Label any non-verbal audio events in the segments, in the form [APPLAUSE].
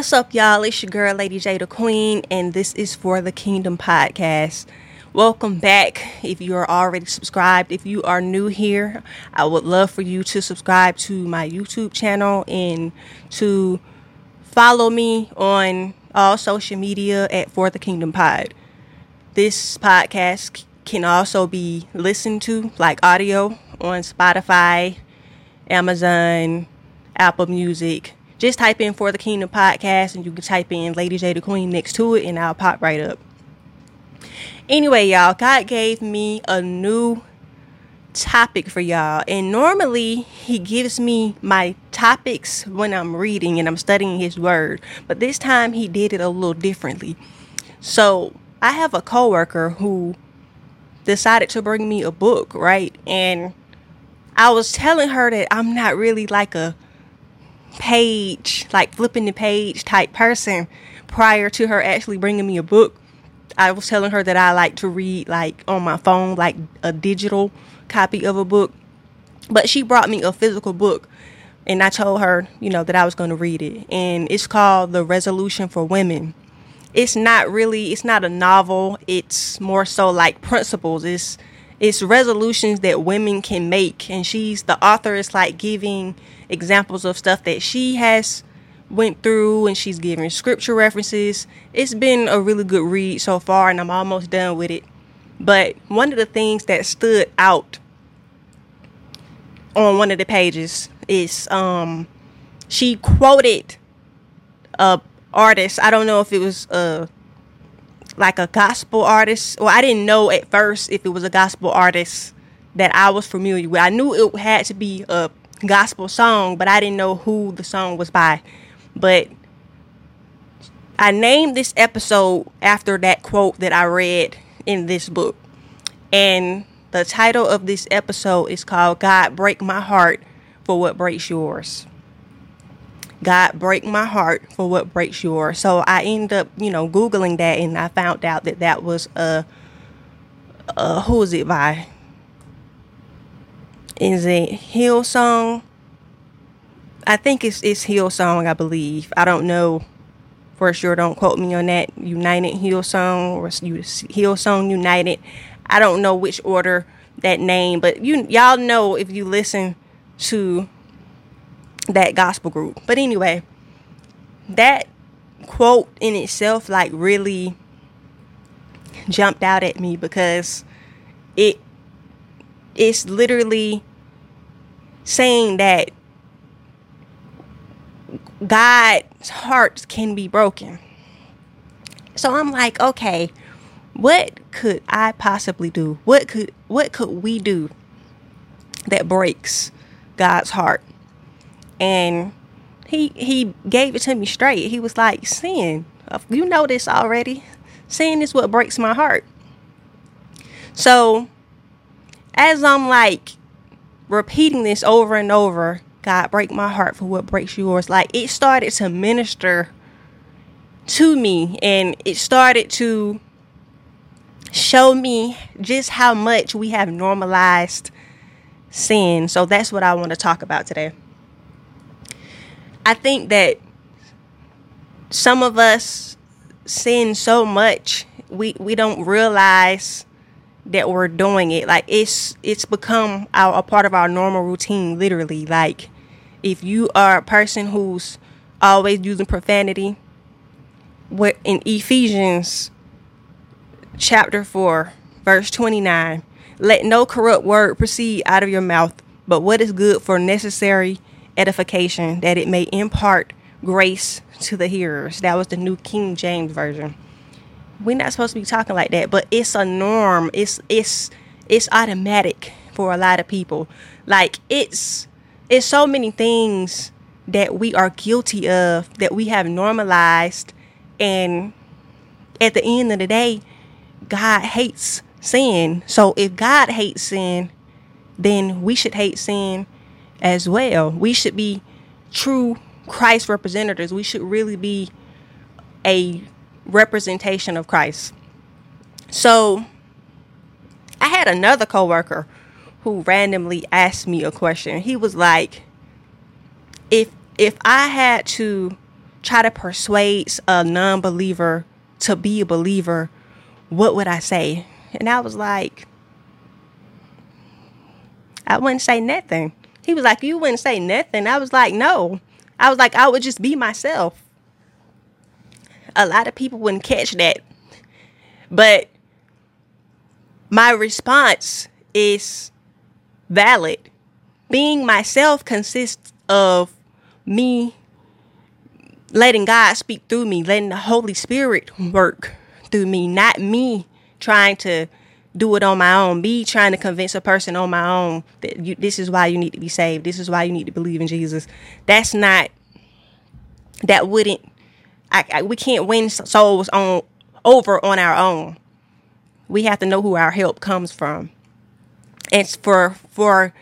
What's up, y'all? It's your girl, Lady J, the Queen, and this is for the Kingdom Podcast. Welcome back. If you are already subscribed, if you are new here, I would love for you to subscribe to my YouTube channel and to follow me on all social media at For the Kingdom Pod. This podcast can also be listened to like audio on Spotify, Amazon, Apple Music. Just type in For the Kingdom Podcast and you can type in Lady J the Queen next to it and I'll pop right up. Anyway, y'all, God gave me a new topic for y'all. And normally he gives me my topics when I'm reading and I'm studying his word. But this time he did it a little differently. So I have a coworker who decided to bring me a book, right? And I was telling her that I'm not really like a page, like flipping the page type person prior to her actually bringing me a book. I was telling her that I like to read like on my phone, like a digital copy of a book. But she brought me a physical book and I told her, you know, that I was going to read it. And it's called The Resolution for Women. It's not really it's not a novel. It's more so like principles. It's it's resolutions that women can make and she's the author is like giving examples of stuff that she has went through and she's giving scripture references. It's been a really good read so far and I'm almost done with it. But one of the things that stood out on one of the pages is um she quoted a artist. I don't know if it was a like a gospel artist. Well, I didn't know at first if it was a gospel artist that I was familiar with. I knew it had to be a gospel song, but I didn't know who the song was by. But I named this episode after that quote that I read in this book. And the title of this episode is called God Break My Heart for What Breaks Yours. God break my heart for what breaks yours. So I ended up, you know, googling that, and I found out that that was a, a who is it by? Is it Hillsong? I think it's it's Hillsong, I believe. I don't know for sure. Don't quote me on that. United Hillsong or Hillsong United. I don't know which order that name, but you y'all know if you listen to that gospel group. But anyway, that quote in itself like really jumped out at me because it it's literally saying that God's hearts can be broken. So I'm like, okay, what could I possibly do? What could what could we do that breaks God's heart? and he he gave it to me straight. He was like, "Sin, you know this already. Sin is what breaks my heart." So, as I'm like repeating this over and over, God break my heart for what breaks yours. Like it started to minister to me, and it started to show me just how much we have normalized sin. So that's what I want to talk about today. I think that some of us sin so much we we don't realize that we're doing it like it's it's become our, a part of our normal routine literally like if you are a person who's always using profanity what in Ephesians chapter 4 verse 29 let no corrupt word proceed out of your mouth but what is good for necessary edification, that it may impart grace to the hearers. That was the New King James Version. We're not supposed to be talking like that, but it's a norm. It's it's it's automatic for a lot of people. Like it's it's so many things that we are guilty of that we have normalized and at the end of the day, God hates sin. So if God hates sin, then we should hate sin as well. We should be true Christ representatives. We should really be a representation of Christ. So I had another coworker who randomly asked me a question. He was like, if if I had to try to persuade a non believer to be a believer, what would I say? And I was like, I wouldn't say nothing. He was like, You wouldn't say nothing. I was like, No. I was like, I would just be myself. A lot of people wouldn't catch that. But my response is valid. Being myself consists of me letting God speak through me, letting the Holy Spirit work through me, not me trying to do it on my own, me trying to convince a person on my own that you, this is why you need to be saved, this is why you need to believe in Jesus. That's not, that wouldn't, I, I, we can't win souls on over on our own. We have to know who our help comes from. It's for for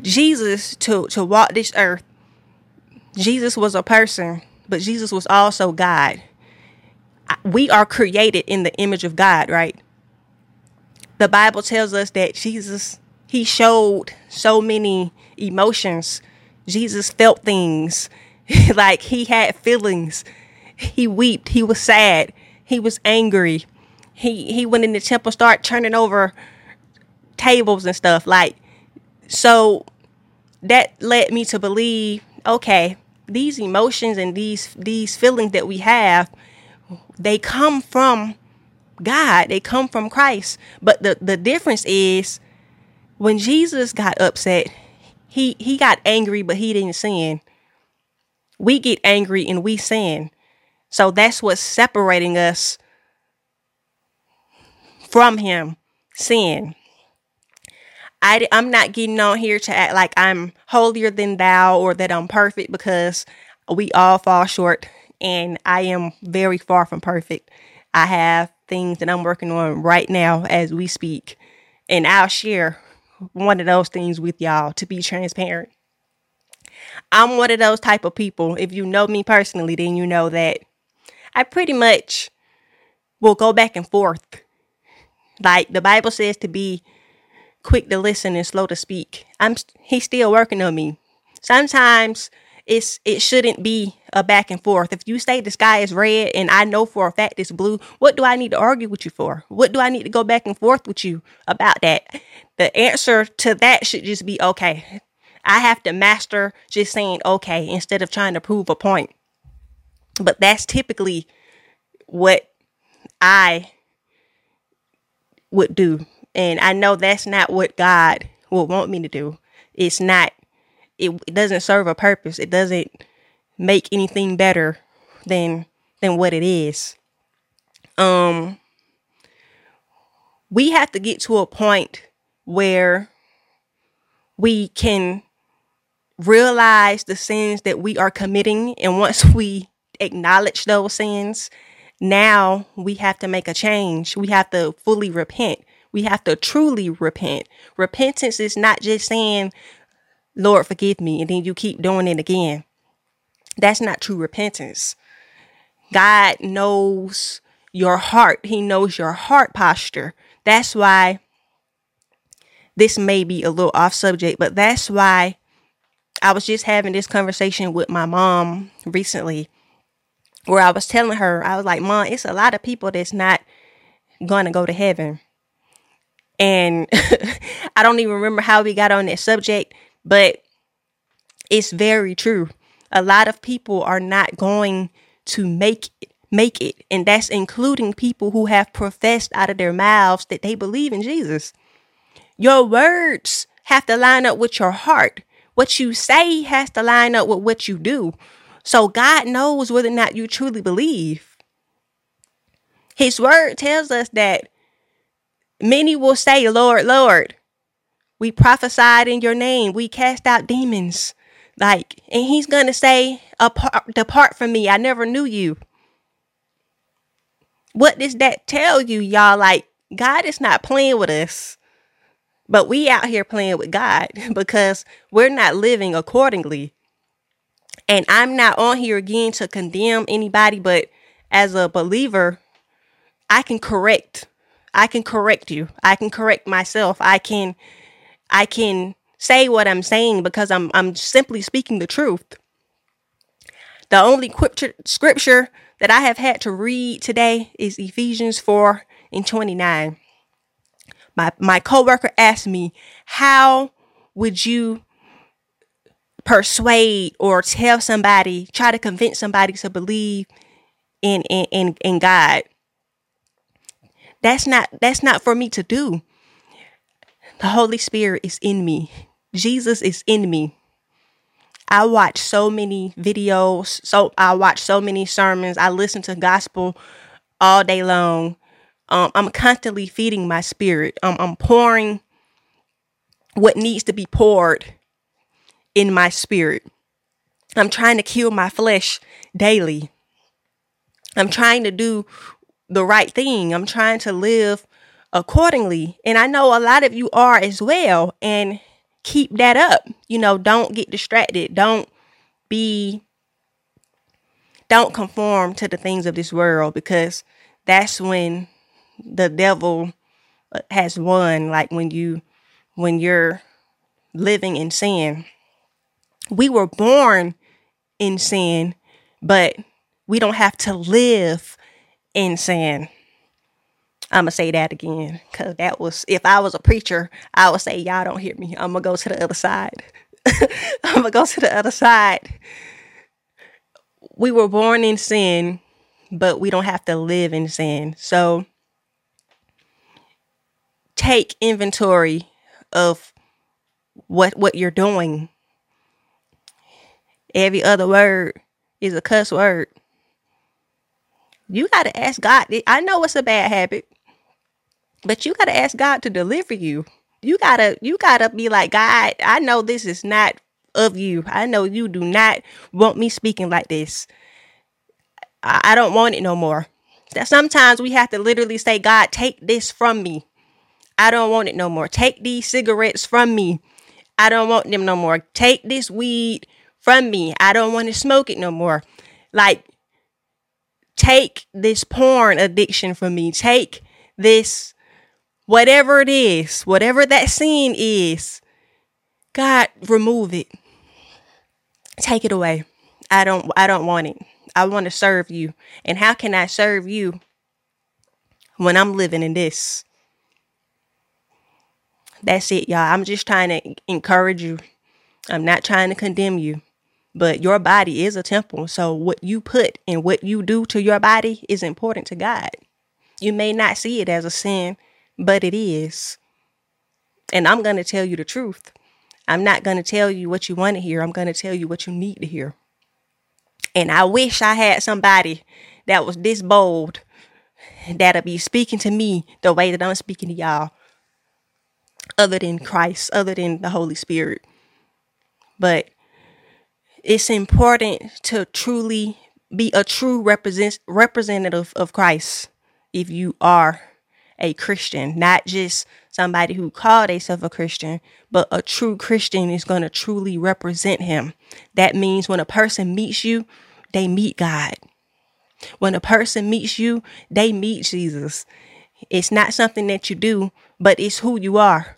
Jesus to to walk this earth Jesus was a person, but Jesus was also God. We are created in the image of God, right? The Bible tells us that Jesus, he showed so many emotions. Jesus felt things [LAUGHS] like he had feelings. He wept, he was sad, he was angry. He he went in the temple, start turning over tables and stuff. Like so that led me to believe, okay, these emotions and these these feelings that we have they come from God they come from Christ but the the difference is when Jesus got upset he he got angry but he didn't sin we get angry and we sin so that's what's separating us from him sin I, I'm not getting on here to act like I'm holier than thou or that I'm perfect because we all fall short and I am very far from perfect. I have things that I'm working on right now as we speak, and I'll share one of those things with y'all to be transparent. I'm one of those type of people. If you know me personally, then you know that I pretty much will go back and forth. Like the Bible says to be quick to listen and slow to speak. I'm he's still working on me. Sometimes it's it shouldn't be a back and forth. If you say the sky is red and I know for a fact it's blue, what do I need to argue with you for? What do I need to go back and forth with you about that? The answer to that should just be okay. I have to master just saying okay instead of trying to prove a point. But that's typically what I would do and I know that's not what God would want me to do. It's not, it, it doesn't serve a purpose. It doesn't make anything better than than what it is. Um we have to get to a point where we can realize the sins that we are committing and once we acknowledge those sins now we have to make a change we have to fully repent we have to truly repent. Repentance is not just saying, Lord, forgive me, and then you keep doing it again. That's not true repentance. God knows your heart, He knows your heart posture. That's why this may be a little off subject, but that's why I was just having this conversation with my mom recently where I was telling her, I was like, Mom, it's a lot of people that's not to go to heaven. And [LAUGHS] I don't even remember how we got on that subject, but it's very true. A lot of people are not going to make it, make it, and that's including people who have professed out of their mouths that they believe in Jesus. Your words have to line up with your heart. What you say has to line up with what you do. So God knows whether or not you truly believe. His word tells us that Many will say, Lord, Lord, we prophesied in your name. We cast out demons. Like, and he's going to say, Depart from me. I never knew you. What does that tell you, y'all? Like, God is not playing with us, but we out here playing with God [LAUGHS] because we're not living accordingly. And I'm not on here again to condemn anybody, but as a believer, I can correct I can correct you. I can correct myself. I can I can say what I'm saying because I'm I'm simply speaking the truth. The only scripture that I have had to read today is Ephesians 4 and 29. My my coworker asked me, "How would you persuade or tell somebody, try to convince somebody to believe in in in, in God?" That's not that's not for me to do. The Holy Spirit is in me. Jesus is in me. I watch so many videos, so I watch so many sermons. I listen to gospel all day long. Um, I'm constantly feeding my spirit. Um, I'm pouring what needs to be poured in my spirit. I'm trying to kill my flesh daily. I'm trying to do the right thing. I'm trying to live accordingly. And I know a lot of you are as well. And keep that up. You know, don't get distracted. Don't be don't conform to the things of this world because that's when the devil uh, has won like when you when you're living in sin. We were born in sin, but we don't have to live in sin. I'm gonna say that again because that was if I was a preacher, I would say y'all don't hear me. I'm gonna go to the other side. [LAUGHS] I'm gonna go to the other side. We were born in sin, but we don't have to live in sin. So take inventory of what what you're doing. Every other word is a cuss word. You got to ask God. I know it's a bad habit. But you got to ask God to deliver you. You got to you got to be like, God, I know this is not of you. I know you do not want me speaking like this. I, I don't want it no more. That sometimes we have to literally say, God, take this from me. I don't want it no more. Take these cigarettes from me. I don't want them no more. Take this weed from me. I don't want to smoke it no more. Like, take this porn addiction from me. Take this whatever it is, whatever that sin is, God, remove it. Take it away. I don't I don't want it. I want to serve you. And how can I serve you when I'm living in this? That's it, y'all. I'm just trying to encourage you. I'm not trying to condemn you. But your body is a temple. So what you put and what you do to your body is important to God. You may not see it as a sin, but it is. And I'm going to tell you the truth. I'm not going to tell you what you want to hear. I'm going to tell you what you need to hear. And I wish I had somebody that was this bold that'll be speaking to me the way that I'm speaking to y'all, other than Christ, other than the Holy Spirit. But it's important to truly be a true represent, representative of Christ if you are a Christian, not just somebody who called themselves a Christian, but a true Christian is going to truly represent him. That means when a person meets you, they meet God. When a person meets you, they meet Jesus. It's not something that you do, but it's who you are.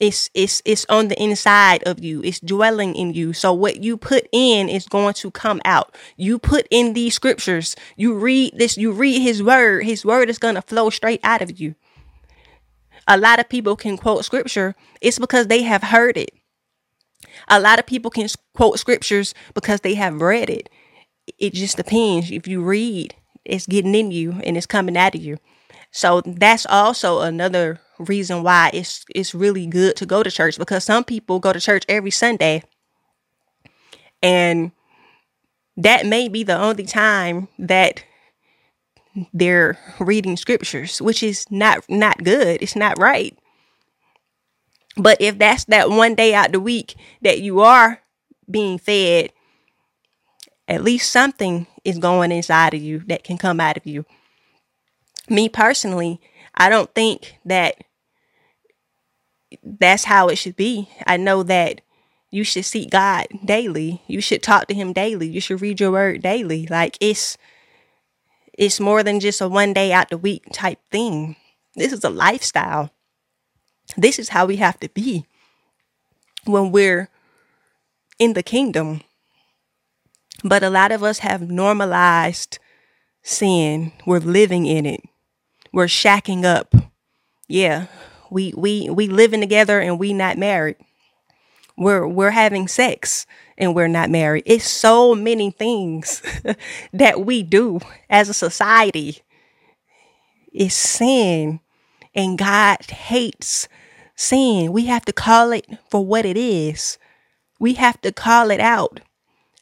It's it's it's on the inside of you. It's dwelling in you. So what you put in is going to come out. You put in these scriptures. You read this, you read his word. His word is going to flow straight out of you. A lot of people can quote scripture. It's because they have heard it. A lot of people can quote scriptures because they have read it. It just depends. If you read, it's getting in you and it's coming out of you. So that's also another reason why it's it's really good to go to church because some people go to church every Sunday. And that may be the only time that they're reading scriptures which is not not good. It's not right. But if that's that one day out the week that you are being fed at least something is going inside of you that can come out of you me personally i don't think that that's how it should be. I know that you should seek God daily. You should talk to him daily. You should read your word daily. Like it's it's more than just a one day out the week type thing. This is a lifestyle. This is how we have to be when we're in the kingdom. But a lot of us have normalized sin. We're living in it. We're shacking up. Yeah. We we we living together and we not married. We're we're having sex and we're not married. It's so many things [LAUGHS] that we do as a society. It's sin. And God hates sin. We have to call it for what it is. We have to call it out.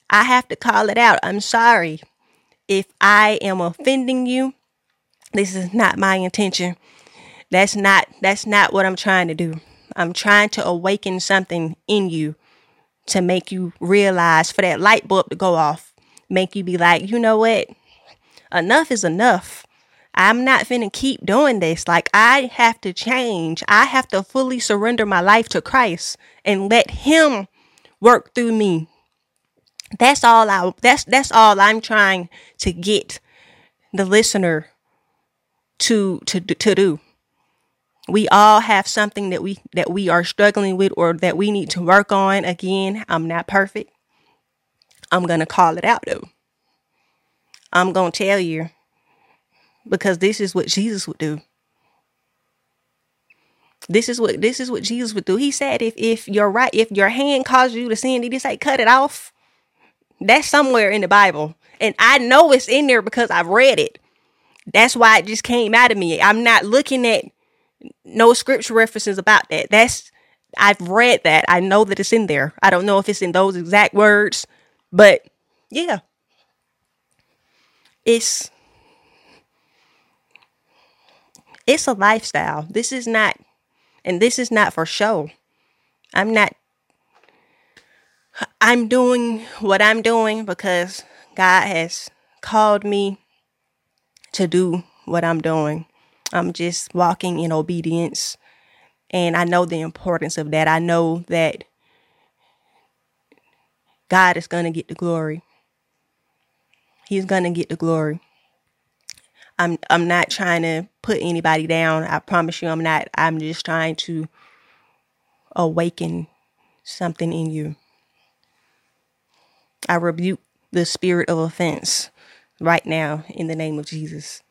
I have to call it out. I'm sorry if I am offending you. This is not my intention. That's not that's not what I'm trying to do. I'm trying to awaken something in you to make you realize for that light bulb to go off, make you be like, "You know what? Enough is enough. I'm not finna keep doing this. Like I have to change. I have to fully surrender my life to Christ and let him work through me that's all I that's that's all I'm trying to get the listener to to to do. We all have something that we that we are struggling with or that we need to work on. Again, I'm not perfect. I'm going to call it out though. I'm going to tell you because this is what Jesus would do. This is what this is what Jesus would do. He said if if your right if your hand causes you to sin, he just say cut it off. That's somewhere in the Bible. And I know it's in there because I've read it. That's why it just came out of me. I'm not looking at no scripture references about that. That's I've read that. I know that it's in there. I don't know if it's in those exact words, but yeah. It's it's a lifestyle. This is not and this is not for show. I'm not I'm doing what I'm doing because God has called me to do what I'm doing. I'm just walking in obedience. And I know the importance of that. I know that God is going to get the glory. He's going to get the glory. I'm I'm not trying to put anybody down. I promise you I'm not. I'm just trying to awaken something in you. I rebuke the spirit of offense right now in the name of Jesus.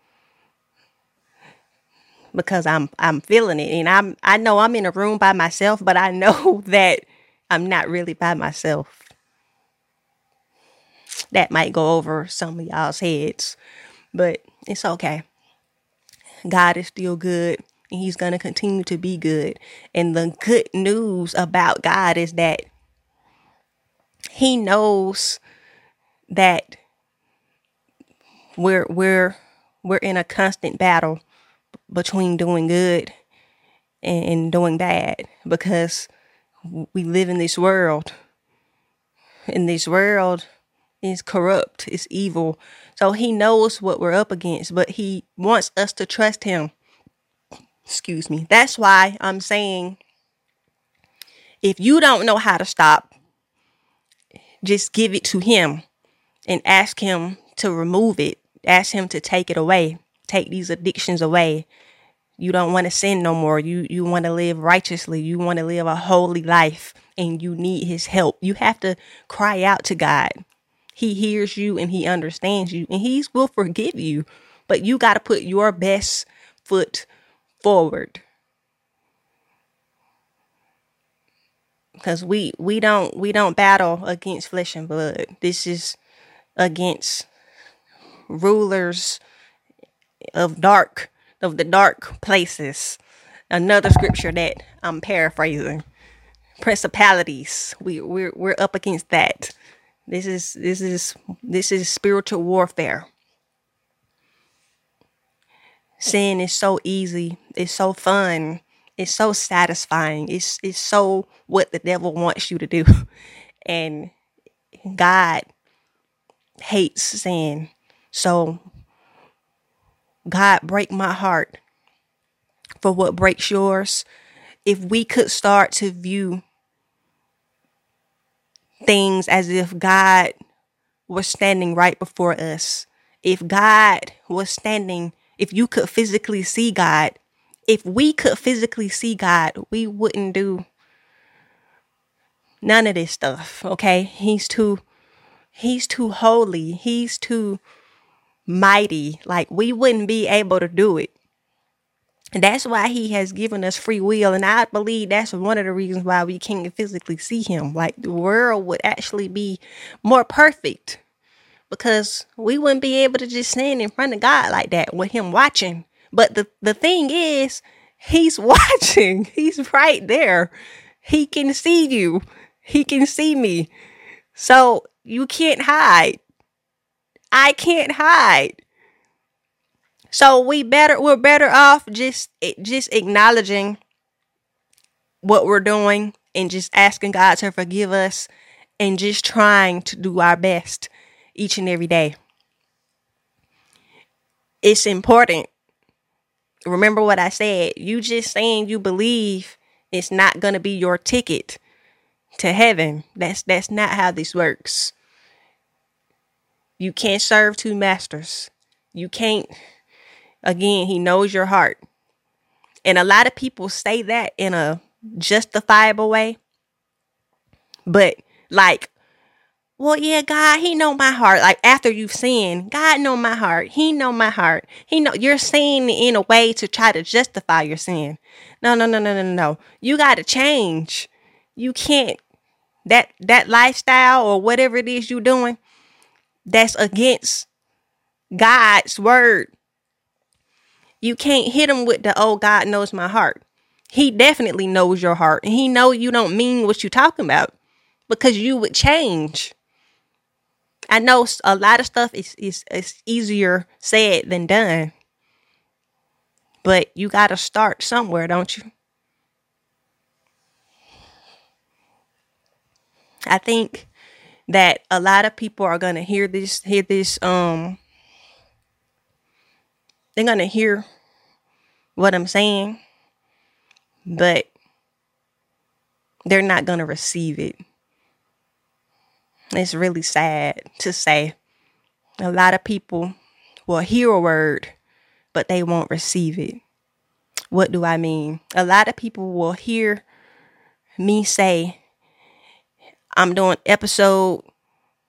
Because I'm I'm feeling it and I'm I know I'm in a room by myself, but I know [LAUGHS] that I'm not really by myself. That might go over some of y'all's heads, but it's okay. God is still good and he's going to continue to be good. And the good news about God is that he knows that we're we're we're in a constant battle between doing good and, and doing bad because we live in this world. And this world is corrupt it's evil. So he knows what we're up against but he wants us to trust him. Excuse me. That's why i'm saying if you don't know how to stop just give it to him and ask him to remove it. Ask him to take it away. Take these addictions away. You don't want to sin no more. You you want to live righteously. You want to live a holy life and you need his help. You have to cry out to God. He hears you and he understands you and he will forgive you. But you got to put your best foot forward. because we we don't we don't battle against flesh and blood. This is against rulers of dark of the dark places. Another scripture that I'm paraphrasing. Principalities. We we're we're up against that. This is this is this is spiritual warfare. Sin is so easy. It's so fun it's so satisfying. It's it's so what the devil wants you to do. [LAUGHS] And God hates sin. So God break my heart for what breaks yours. If we could start to view things as if God was standing right before us. If God was standing, if you could physically see God, if we could physically see God, we wouldn't do none of this stuff. Okay. He's too He's too holy. He's too mighty. Like we wouldn't be able to do it. And that's why he has given us free will. And I believe that's one of the reasons why we can't physically see him. Like the world would actually be more perfect because we wouldn't be able to just stand in front of God like that with him watching. But the, the thing is, he's [LAUGHS] watching. He's right there. He can see you. He can see me. So you can't hide. I can't hide. So we better we're better off just eh, just acknowledging what we're doing and just asking God to forgive us and just trying to do our best each and every day. It's important. Remember what I said. You just saying you believe it's not going to be your ticket to heaven. That's that's not how this works. You can't serve two masters. You can't again, he knows your heart. And a lot of people say that in a justifiable way. But like well, yeah, God, He know my heart. Like after you've sinned, God know my heart. He know my heart. He know you're saying in a way to try to justify your sin. No, no, no, no, no, no. You got to change. You can't that that lifestyle or whatever it is you're doing. That's against God's word. You can't hit him with the oh God knows my heart. He definitely knows your heart, and he know you don't mean what you talking about because you would change. I know a lot of stuff is, is, is easier said than done. But you got to start somewhere, don't you? I think that a lot of people are to hear this hear this um they're to hear what I'm saying, but they're not to receive it. It's really sad to say. A lot of people will hear a word, but they won't receive it. What do I mean? A lot of people will hear me say, I'm doing episode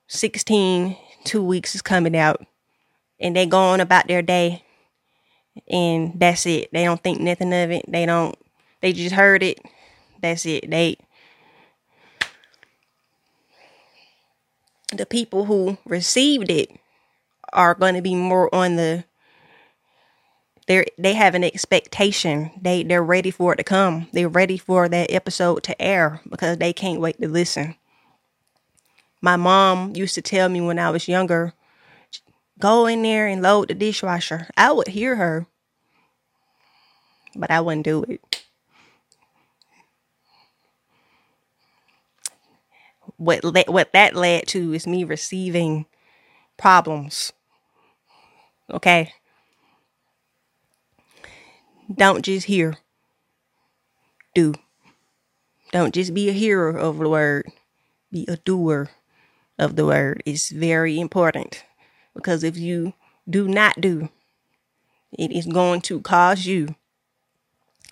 16, two weeks is coming out, and they go on about their day, and that's it. They don't think nothing of it. They don't, they just heard it. That's it. They, the people who received it are going to be more on the they they have an expectation. They they're ready for it to come. They're ready for that episode to air because they can't wait to listen. My mom used to tell me when I was younger, go in there and load the dishwasher. I would hear her, but I wouldn't do it. what le- what that led to is me receiving problems. Okay? Don't just hear. Do. Don't just be a hearer of the word. Be a doer of the word. is very important because if you do not do, it is going to cause you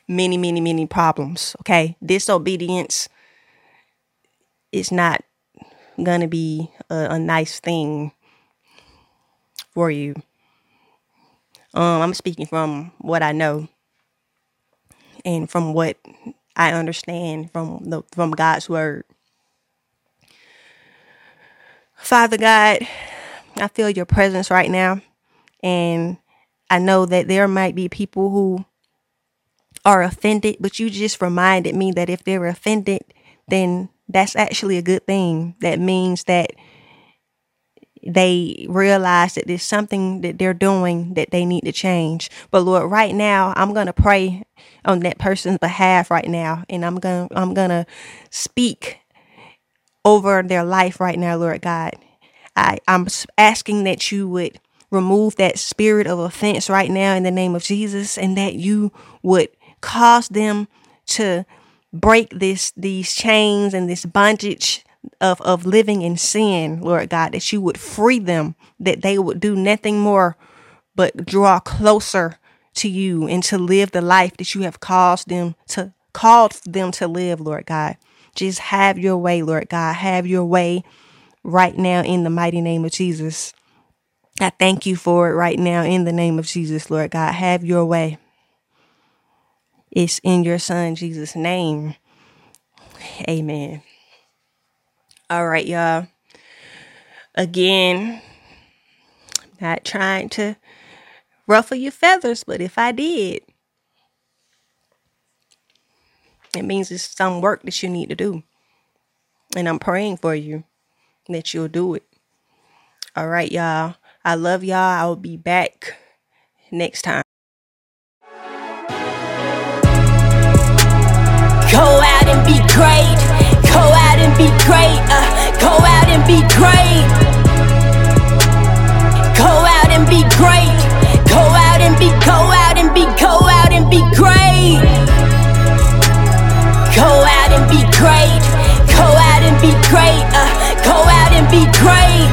many, many, many problems. Okay? Disobedience is not gonna be a, a nice thing for you. Um, I'm speaking from what I know and from what I understand from the from God's word. Father God, I feel your presence right now and I know that there might be people who are offended, but you just reminded me that if they're offended, then that's actually a good thing. That means that they realize that there's something that they're doing that they need to change. But Lord, right now, I'm to pray on that person's behalf right now and I'm to I'm to speak over their life right now, Lord God. I I'm asking that you would remove that spirit of offense right now in the name of Jesus and that you would cause them to break this these chains and this bondage of of living in sin, Lord God, that you would free them, that they would do nothing more but draw closer to you and to live the life that you have caused them to called them to live, Lord God. Just have your way, Lord God. Have your way right now in the mighty name of Jesus. I thank you for it right now in the name of Jesus, Lord God. Have your way. It's in your son Jesus' name. Amen. All right, y'all. Again, not trying to ruffle your feathers, but if I did, it means it's some work that you need to do. And I'm praying for you that you'll do it. All right, y'all. I love y'all. I will be back next time. Go out and be great. Go out and be great. Uh, go out and be great. Go out and be great. Go out and be, go out great. Go out and be great. Uh, go out and be great.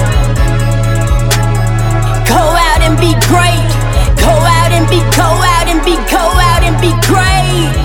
Go out and be great. Go out and be go out and be go out and be great.